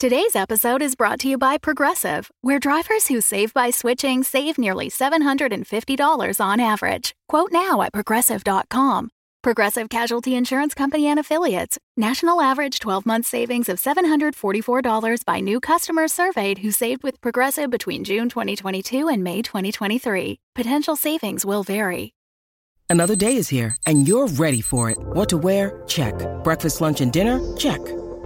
Today's episode is brought to you by Progressive, where drivers who save by switching save nearly $750 on average. Quote now at progressive.com. Progressive Casualty Insurance Company and Affiliates. National average 12 month savings of $744 by new customers surveyed who saved with Progressive between June 2022 and May 2023. Potential savings will vary. Another day is here, and you're ready for it. What to wear? Check. Breakfast, lunch, and dinner? Check.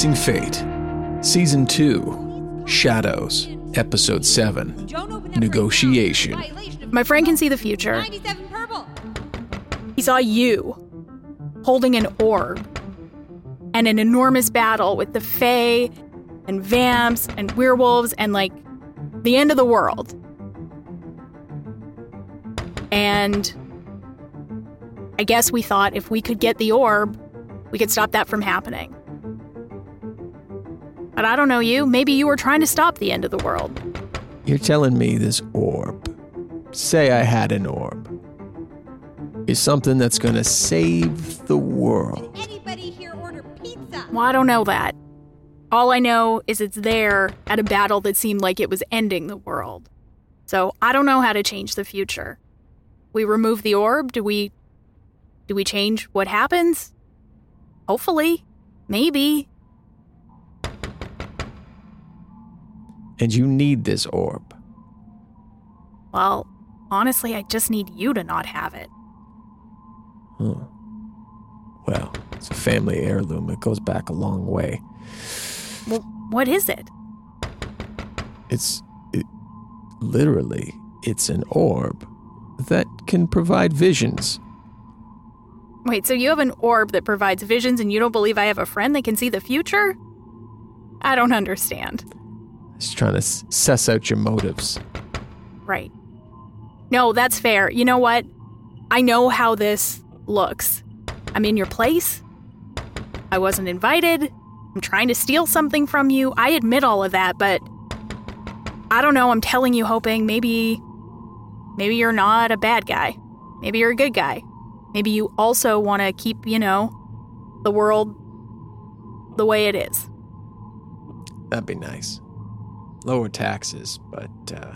Facing Fate, Season 2, Shadows, Episode 7, Negotiation. My friend can see the future. He saw you holding an orb and an enormous battle with the Fae and vamps and werewolves and like the end of the world. And I guess we thought if we could get the orb, we could stop that from happening. But I don't know you. Maybe you were trying to stop the end of the world. You're telling me this orb, say I had an orb, is something that's gonna save the world. Did Anybody here order pizza? Well, I don't know that. All I know is it's there at a battle that seemed like it was ending the world. So I don't know how to change the future. We remove the orb? Do we do we change what happens? Hopefully. Maybe. And you need this orb. Well, honestly, I just need you to not have it. Huh. Well, it's a family heirloom. It goes back a long way. Well, what is it? It's it, literally it's an orb that can provide visions. Wait, so you have an orb that provides visions and you don't believe I have a friend that can see the future? I don't understand. Just trying to suss out your motives. Right. No, that's fair. You know what? I know how this looks. I'm in your place. I wasn't invited. I'm trying to steal something from you. I admit all of that, but I don't know. I'm telling you, hoping maybe, maybe you're not a bad guy. Maybe you're a good guy. Maybe you also want to keep, you know, the world the way it is. That'd be nice. Lower taxes, but uh,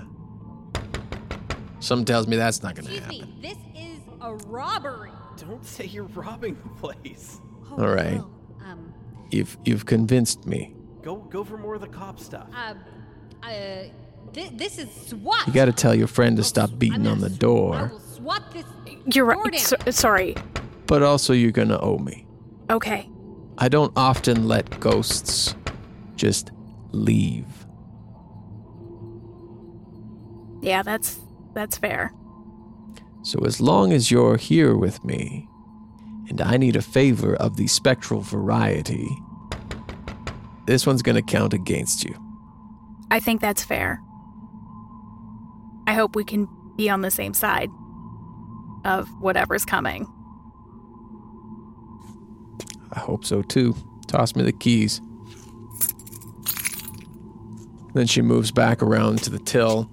something tells me that's not going to Excuse happen. me, this is a robbery. Don't say you're robbing the place. Oh, All right. well, um, You've you've convinced me. Go go for more of the cop stuff. uh, uh, thi- this is SWAT. You got to tell your friend to stop I'm beating gonna on the s- I door, will SWAT this You're door right. down. So, sorry. but also you're going to owe me. Okay. I don't often let ghosts just leave. Yeah, that's that's fair. So as long as you're here with me, and I need a favor of the spectral variety, this one's going to count against you. I think that's fair. I hope we can be on the same side of whatever's coming. I hope so too. Toss me the keys. Then she moves back around to the till.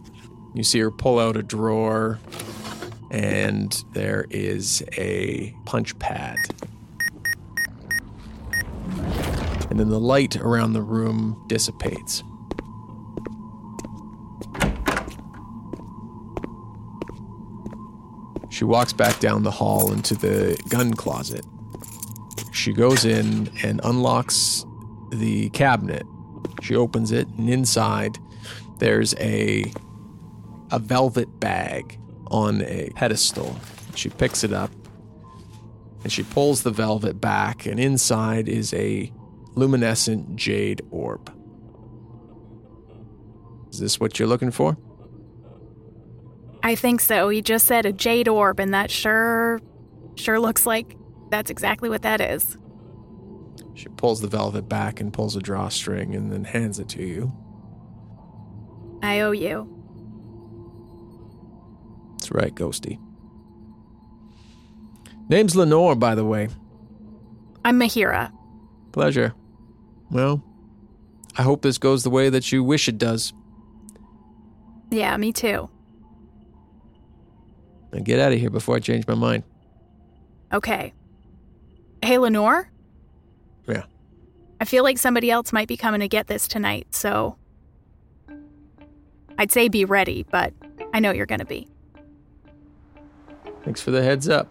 You see her pull out a drawer, and there is a punch pad. And then the light around the room dissipates. She walks back down the hall into the gun closet. She goes in and unlocks the cabinet She opens it, and inside there's a a velvet bag on a pedestal. She picks it up and she pulls the velvet back, and inside is a luminescent jade orb. Is this what you're looking for? I think so. He just said a jade orb, and that sure, sure looks like that's exactly what that is. She pulls the velvet back and pulls a drawstring and then hands it to you. I owe you. That's right, Ghosty. Name's Leonor, by the way. I'm Mahira. Pleasure. Well, I hope this goes the way that you wish it does. Yeah, me too. Now get out of here before I change my mind. Okay. Hey, Leonor? Yeah. I feel like somebody else might be coming to get this tonight, so. I'd say be ready, but I know you're gonna be. Thanks for the heads up.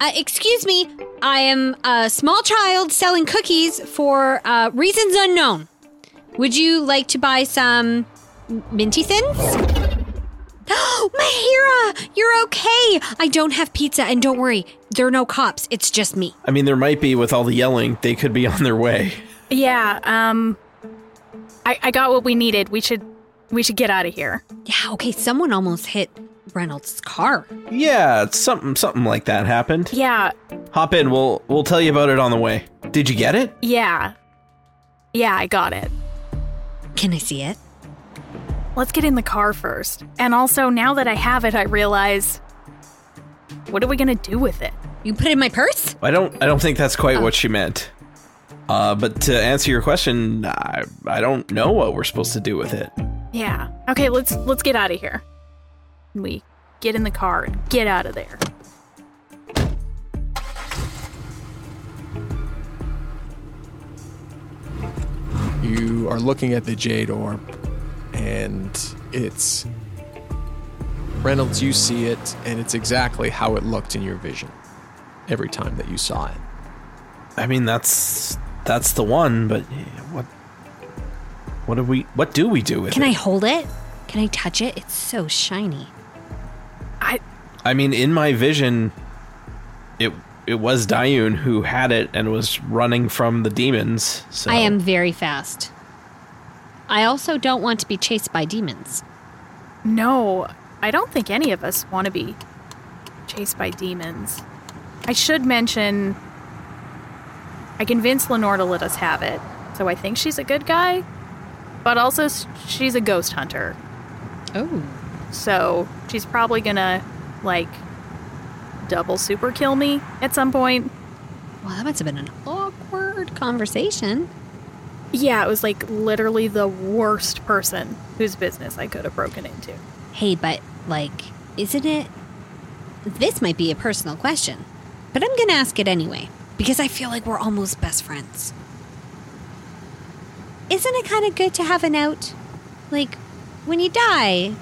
Uh, excuse me, I am a small child selling cookies for uh, reasons unknown. Would you like to buy some minty thins? Oh, Mahira, you're okay. I don't have pizza, and don't worry, there are no cops. It's just me. I mean, there might be with all the yelling. They could be on their way. Yeah, um. I, I got what we needed. We should. We should get out of here. Yeah, okay, someone almost hit Reynolds' car. Yeah, something something like that happened. Yeah, Hop in. We'll we'll tell you about it on the way. Did you get it? yeah. Yeah, I got it. Can I see it? Let's get in the car first. And also, now that I have it, I realize. What are we gonna do with it? You put it in my purse? I don't I don't think that's quite oh. what she meant. Uh, but to answer your question, I I don't know what we're supposed to do with it. Yeah. Okay, let's let's get out of here. We get in the car and get out of there. You are looking at the jade orb, and it's Reynolds. You see it, and it's exactly how it looked in your vision every time that you saw it. I mean, that's that's the one. But what what do we what do we do with Can it? Can I hold it? Can I touch it? It's so shiny. I I mean, in my vision, it it was Daeun who had it and was running from the demons. So I am very fast. I also don't want to be chased by demons. no, I don't think any of us want to be chased by demons. I should mention I convinced Leonor to let us have it, so I think she's a good guy, but also she's a ghost hunter. Oh. So she's probably gonna like double super kill me at some point. Well, that must have been an awkward conversation. Yeah, it was like literally the worst person whose business I could have broken into. Hey, but, like, isn't it. This might be a personal question, but I'm gonna ask it anyway, because I feel like we're almost best friends. Isn't it kind of good to have an out? Like, when you die,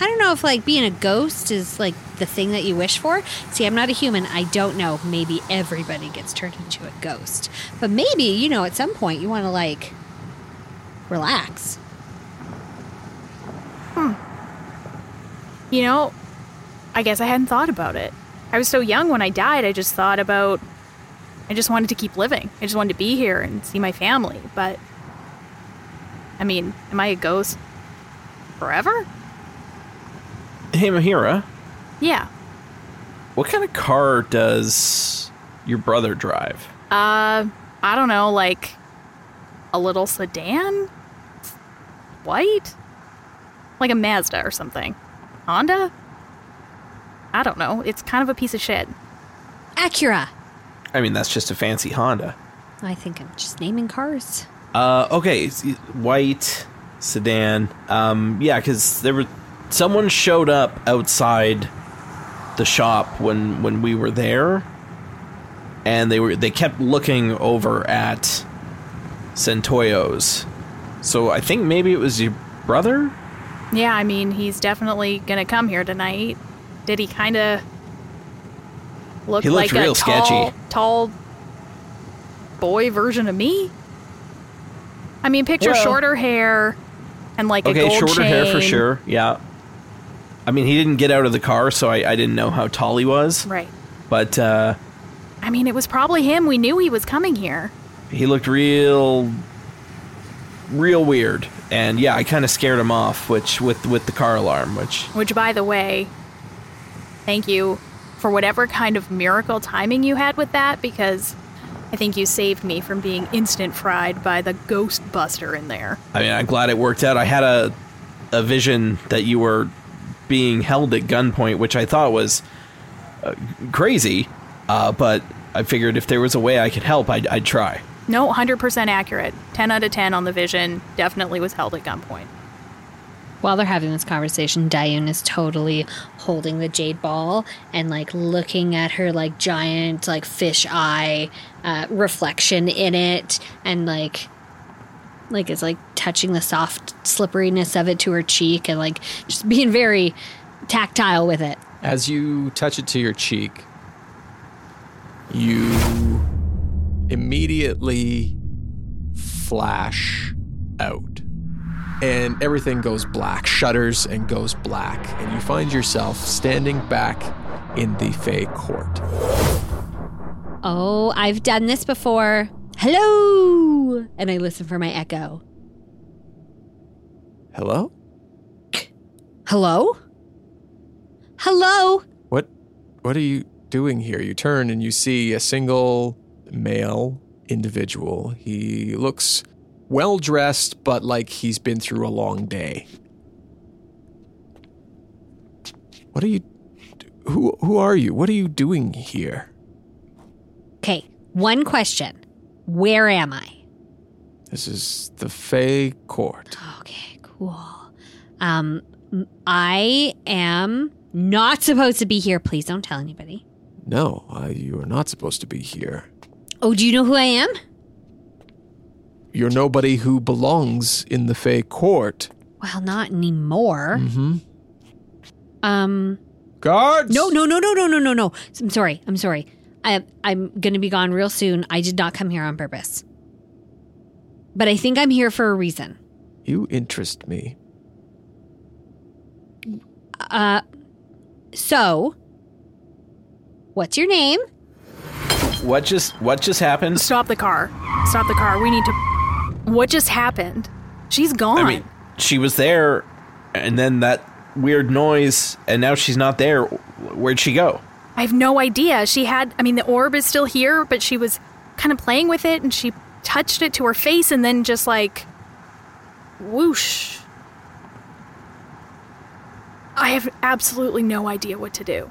I don't know if, like, being a ghost is, like, the thing that you wish for. See, I'm not a human. I don't know. Maybe everybody gets turned into a ghost. But maybe, you know, at some point you want to, like, relax. Hmm. You know, I guess I hadn't thought about it. I was so young when I died, I just thought about. I just wanted to keep living. I just wanted to be here and see my family, but. I mean, am I a ghost forever? Hey, Mahira, Yeah. what kind of car does your brother drive? Uh, I don't know, like a little sedan? White? Like a Mazda or something. Honda? I don't know. It's kind of a piece of shit. Acura. I mean, that's just a fancy Honda. I think I'm just naming cars. Uh, okay, white sedan. Um, yeah, because there were someone showed up outside the shop when when we were there, and they were they kept looking over at Santoyo's. So I think maybe it was your brother. Yeah, I mean, he's definitely gonna come here tonight. Did he kind of look He looked like real a tall, sketchy. tall boy version of me. I mean, picture Well- shorter hair and like a Okay, gold shorter hair for sure. Yeah. I mean, he didn't get out of the car, so I, I didn't know how tall he was. Right. But uh, I mean, it was probably him. We knew he was coming here. he looked real, real weird. And yeah, I kind of scared him off, which with with the car alarm, which Which, by the way, thank you for whatever kind of miracle timing you had with that because I think you saved me from being instant fried by the ghost buster in there. I mean, I'm glad it worked out. I had a a vision that you were being held at gunpoint, which I thought was uh, crazy. Uh, but I figured if there was a way I could help, I'd, I'd try. No, 100% accurate. 10 out of 10 on the vision. Definitely was held at gunpoint. While they're having this conversation, Daeun is totally holding the jade ball and like looking at her like giant like fish eye uh, reflection in it, and like like it's like touching the soft slipperiness of it to her cheek, and like just being very tactile with it. As you touch it to your cheek, you immediately flash out. And everything goes black, shudders and goes black. And you find yourself standing back in the Fae court. Oh, I've done this before. Hello, and I listen for my echo. Hello? Hello, hello. What what are you doing here? You turn and you see a single male individual. He looks well dressed, but like he's been through a long day. What are you who who are you? What are you doing here? Okay, one question. Where am I? This is the Fae court. Okay, cool. Um, I am not supposed to be here. Please don't tell anybody. No, uh, you are not supposed to be here. Oh, do you know who I am? You're nobody who belongs in the Fae court. Well, not anymore. Mm-hmm. Um, Guards! no, no, no, no, no, no, no, no. I'm sorry. I'm sorry. I, I'm going to be gone real soon. I did not come here on purpose. But I think I'm here for a reason. You interest me. Uh, so, what's your name? What just what just happened? Stop the car. Stop the car. We need to. What just happened? She's gone. I mean, she was there, and then that weird noise, and now she's not there. Where'd she go? I have no idea. She had, I mean, the orb is still here, but she was kind of playing with it and she touched it to her face and then just like whoosh. I have absolutely no idea what to do.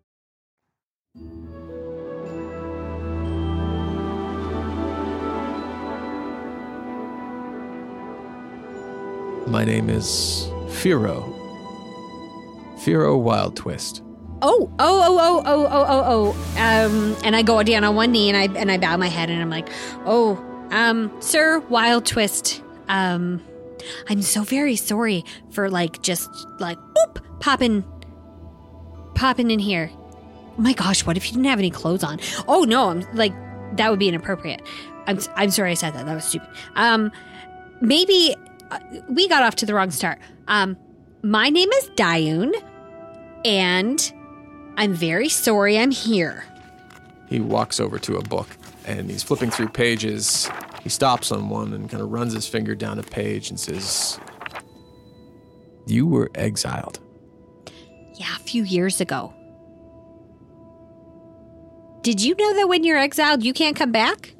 My name is Firo. Firo Wildtwist. Oh, oh, oh, oh, oh, oh, oh, oh. Um, and I go down on one knee and I and I bow my head and I'm like, oh, um, Sir Wildtwist, um, I'm so very sorry for like just like boop popping, popping in here. My gosh, what if you didn't have any clothes on? Oh no, I'm like that would be inappropriate. I'm I'm sorry I said that. That was stupid. Um, maybe uh, we got off to the wrong start. Um, my name is Daeun, and I'm very sorry I'm here. He walks over to a book. and he's flipping through pages. He stops on one and kind of runs his finger down a page and says, You were exiled. Yeah, a few years ago. Did you know that when you're exiled, you can't come back?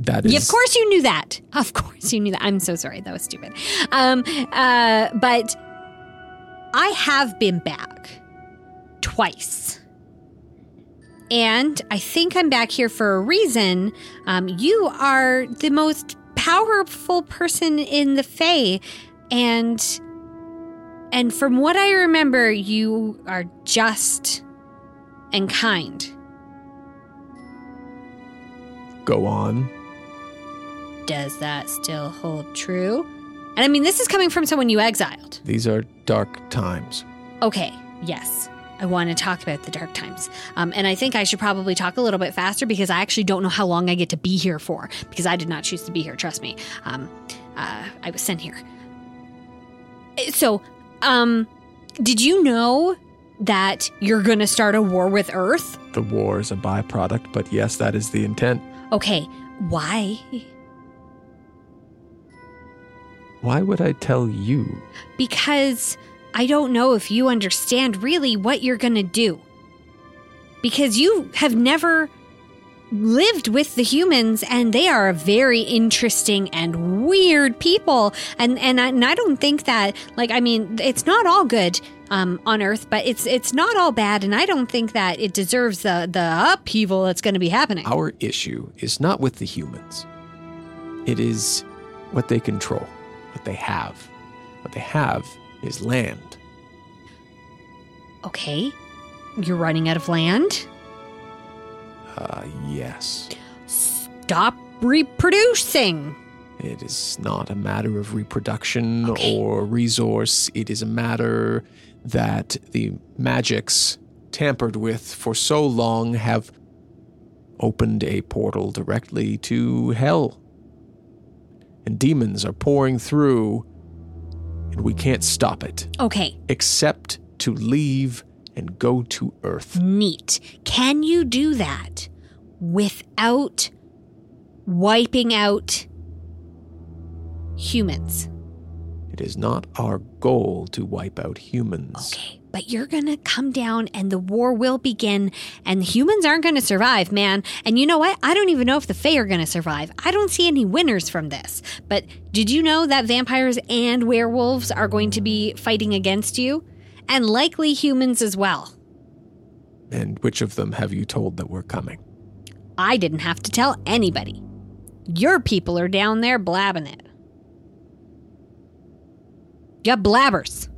That is. Yeah, of course you knew that. Of course you knew that. I'm so sorry. That was stupid. Um, uh, but I have been back twice. And I think I'm back here for a reason. Um, you are the most powerful person in the Fae. And and from what I remember, you are just and kind. Go on. Does that still hold true? And I mean, this is coming from someone you exiled. These are dark times. Okay, yes. I want to talk about the dark times. Um, and I think I should probably talk a little bit faster because I actually don't know how long I get to be here for because I did not choose to be here, trust me. Um, uh, I was sent here. So, um, did you know that you're going to start a war with Earth? The war is a byproduct, but yes, that is the intent. Okay, why? Why would I tell you? because I don't know if you understand really what you're going to do. Because you have never lived with the humans and they are a very interesting and weird people and and I, and I don't think that like I mean it's not all good um on earth but it's it's not all bad and I don't think that it deserves the the upheaval that's going to be happening. Our issue is not with the humans, it is what they control, what they have. What they have is land. Okay. You're running out of land? Uh, yes. Stop reproducing. It is not a matter of reproduction Okay. or resource. It is a matter that the magics tampered with for so long have opened a portal directly to hell. And demons are pouring through, and we can't stop it Okay. except to leave and go to Earth. Neat. Can you do that without wiping out humans? It is not our goal to wipe out humans. Okay, but you're gonna come down and the war will begin, and humans aren't gonna survive, man. And you know what? I don't even know if the Fae are gonna survive. I don't see any winners from this. But did you know that vampires and werewolves are going to be fighting against you? And likely humans as well. And which of them have you told that we're coming? I didn't have to tell anybody. Your people are down there blabbing it. Yeah, blabbers.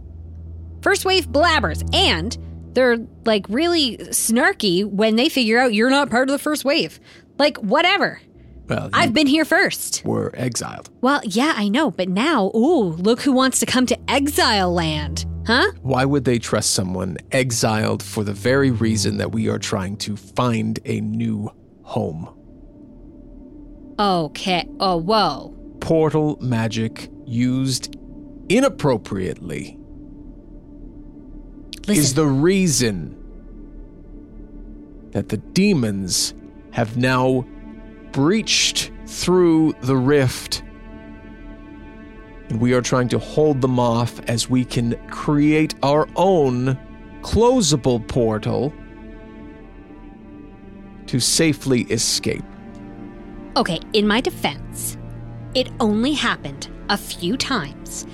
First wave blabbers. And they're like really snarky when they figure out you're not part of the first wave. Like, whatever. Well, I've been here first. We're exiled. Well, yeah, I know, but now, ooh, look who wants to come to exile land. Huh? Why would they trust someone exiled for the very reason that we are trying to find a new home? Okay. Oh, whoa. Portal magic used inappropriately Listen. is the reason that the demons have now breached through the rift. And we are trying to hold them off as we can create our own closable portal to safely escape. Okay, in my defense, it only happened a few times.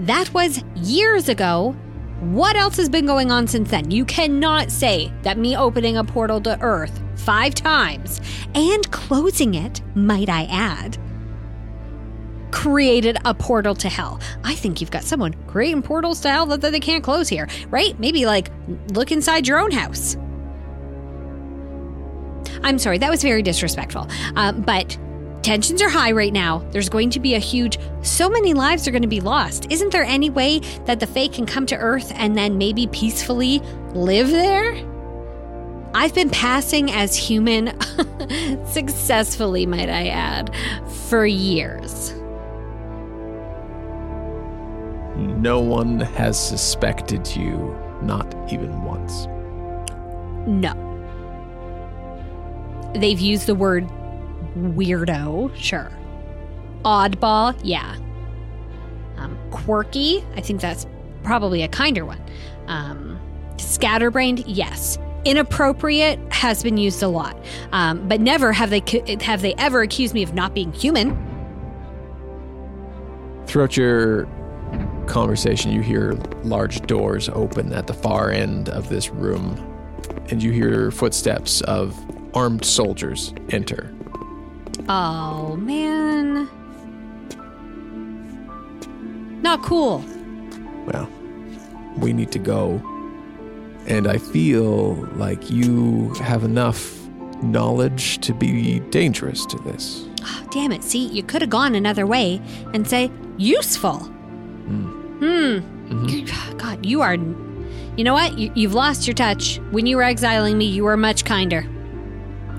That was years ago. What else has been going on since then? You cannot say that me opening a portal to Earth five times and closing it, might I add, created a portal to hell. I think you've got someone creating portals to hell that, they can't close here, right? Maybe like look inside your own house. I'm sorry, that was very disrespectful. Um, but tensions are high right now. There's going to be a huge, so many lives are going to be lost. Isn't there any way that the Fae can come to Earth and then maybe peacefully live there? I've been passing as human successfully, might I add, for years. No one has suspected you, not even once. No. They've used the word weirdo, sure. Oddball, yeah. Um, quirky, I think that's probably a kinder one. Um, scatterbrained, yes. Inappropriate has been used a lot, um, but never have they have they ever accused me of not being human. Throughout your conversation, you hear large doors open at the far end of this room, and you hear footsteps of armed soldiers enter. Oh man, not cool. Well, we need to go. And I feel like you have enough knowledge to be dangerous to this. Oh, damn it. See, you could have gone another way and say useful. Hmm. hmm. Mm-hmm. God, you are. You know what? You, you've lost your touch. When you were exiling me, you were much kinder.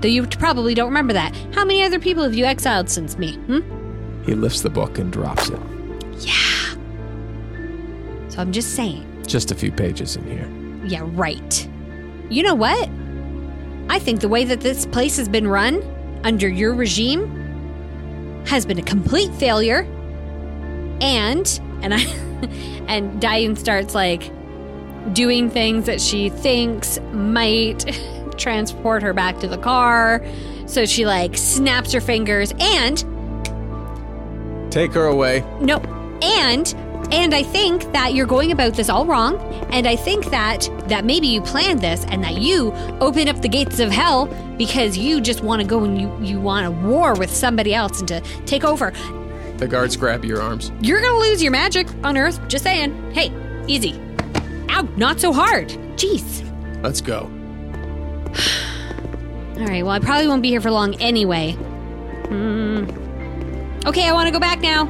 Though you probably don't remember that. How many other people have you exiled since me? Hmm? He lifts the book and drops it. Yeah. So I'm just saying. Just a few pages in here. Yeah, right. You know what? I think the way that this place has been run under your regime has been a complete failure. And and I and Daeun starts like doing things that she thinks might transport her back to the car. So she like snaps her fingers and Take her away. no, and and I think that you're going about this all wrong. And I think that that maybe you planned this and that you open up the gates of hell because you just want to go and you you want a war with somebody else and to take over. The guards grab your arms. You're gonna lose your magic on Earth. Just saying. Hey, easy. Ow, not so hard. Jeez. Let's go. All right. Well, I probably won't be here for long anyway. Hmm. Okay, I want to go back now.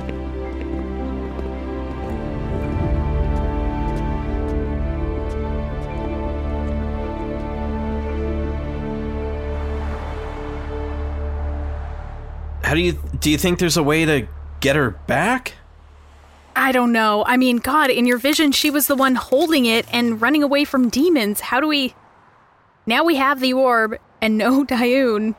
How do you do you think there's a way to get her back? I don't know. I mean, God, in your vision, she was the one holding it and running away from demons. How do we. Now we have the orb and no Daeun.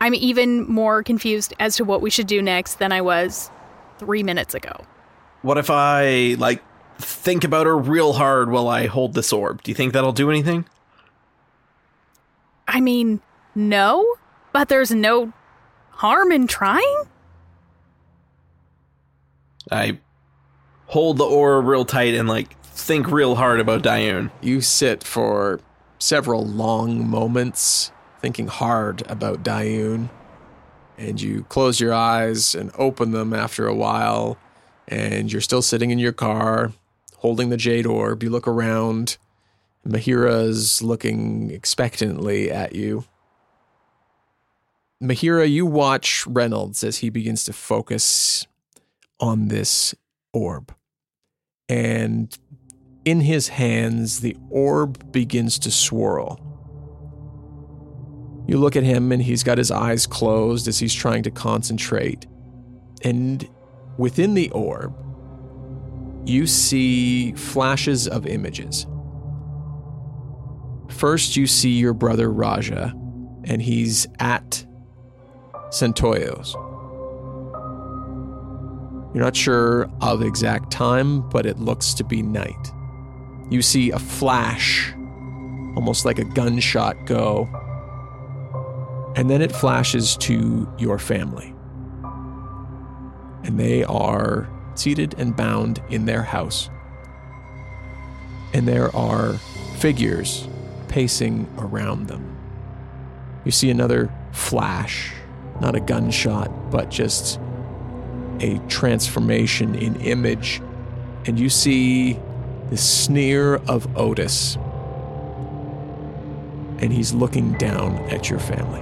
I'm even more confused as to what we should do next than I was three minutes ago. What if I like think about her real hard while I hold this orb? Do you think that'll do anything? I mean, no, but there's no harm in trying? I hold the orb real tight and like think real hard about Daeun. You sit for several long moments thinking hard about Daeun. And you close your eyes and open them after a while. And you're still sitting in your car holding the jade orb. You look around. Mahira's looking expectantly at you. Mahira, you watch Reynolds as he begins to focus on this orb. And in his hands, the orb begins to swirl. You look at him, and he's got his eyes closed as he's trying to concentrate. And within the orb, you see flashes of images. First, you see your brother Raja, and he's at Santoyos. You're not sure of exact time, but it looks to be night. You see a flash, almost like a gunshot go, and then it flashes to your family. And they are seated and bound in their house. And there are figures pacing around them. You see another flash, not a gunshot, but just a transformation in image. And you see the sneer of Otis. And he's looking down at your family.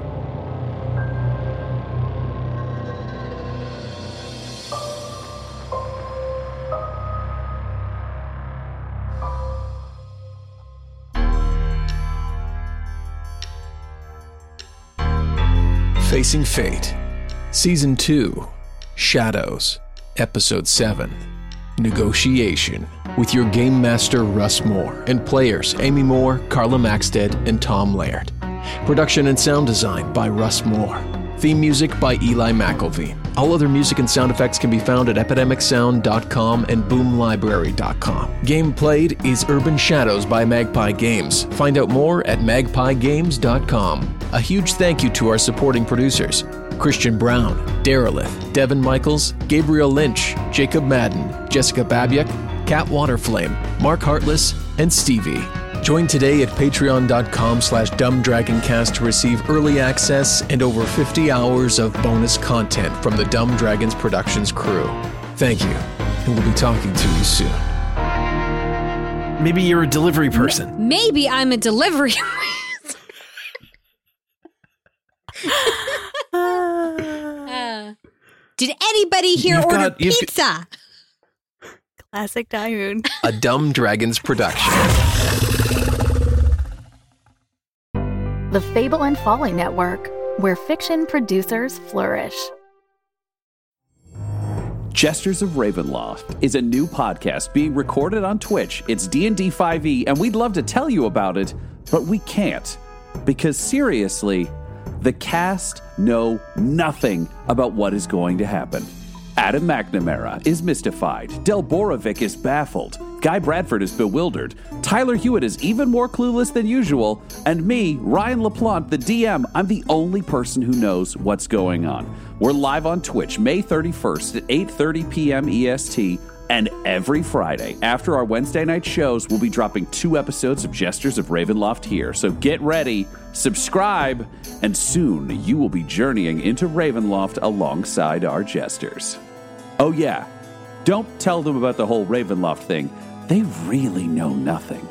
Facing Fate, Season 2, Shadows, Episode 7, Negotiation, with your game master Russ Moore and players Amy Moore, Carla Maxted, and Tom Laird. Production and sound design by Russ Moore. Theme music by Eli McIlveen. All other music and sound effects can be found at epidemicsound.com and boomlibrary.com. Game played is Urban Shadows by Magpie Games. Find out more at magpiegames.com. A huge thank you to our supporting producers Christian Brown, Derelith, Devin Michaels, Gabriel Lynch, Jacob Madden, Jessica Babiak, Kat Waterflame, Mark Hartless, and Stevie. Join today at patreon.com slash dumbdragoncast to receive early access and over 50 hours of bonus content from the Dumb Dragons Productions crew. Thank you, and we'll be talking to you soon. Maybe you're a delivery person. Maybe I'm a delivery. Did anybody here You've order got- you've- pizza? Classic Daeun. A Dumb Dragons production. The Fable and Folly Network, where fiction producers flourish. Jesters of Ravenloft is a new podcast being recorded on Twitch. It's D&D 5e and we'd love to tell you about it, but we can't because seriously, the cast know nothing about what is going to happen. Adam McNamara is mystified. Del Borovic is baffled. Guy Bradford is bewildered. Tyler Hewitt is even more clueless than usual. And me, Ryan LaPlante, the DM, I'm the only person who knows what's going on. We're live on Twitch May 31st at 8:30 p.m. EST. And every Friday, after our Wednesday night shows, we'll be dropping two episodes of Jesters of Ravenloft here. So get ready, subscribe, and soon you will be journeying into Ravenloft alongside our Jesters. Oh, yeah, don't tell them about the whole Ravenloft thing. They really know nothing.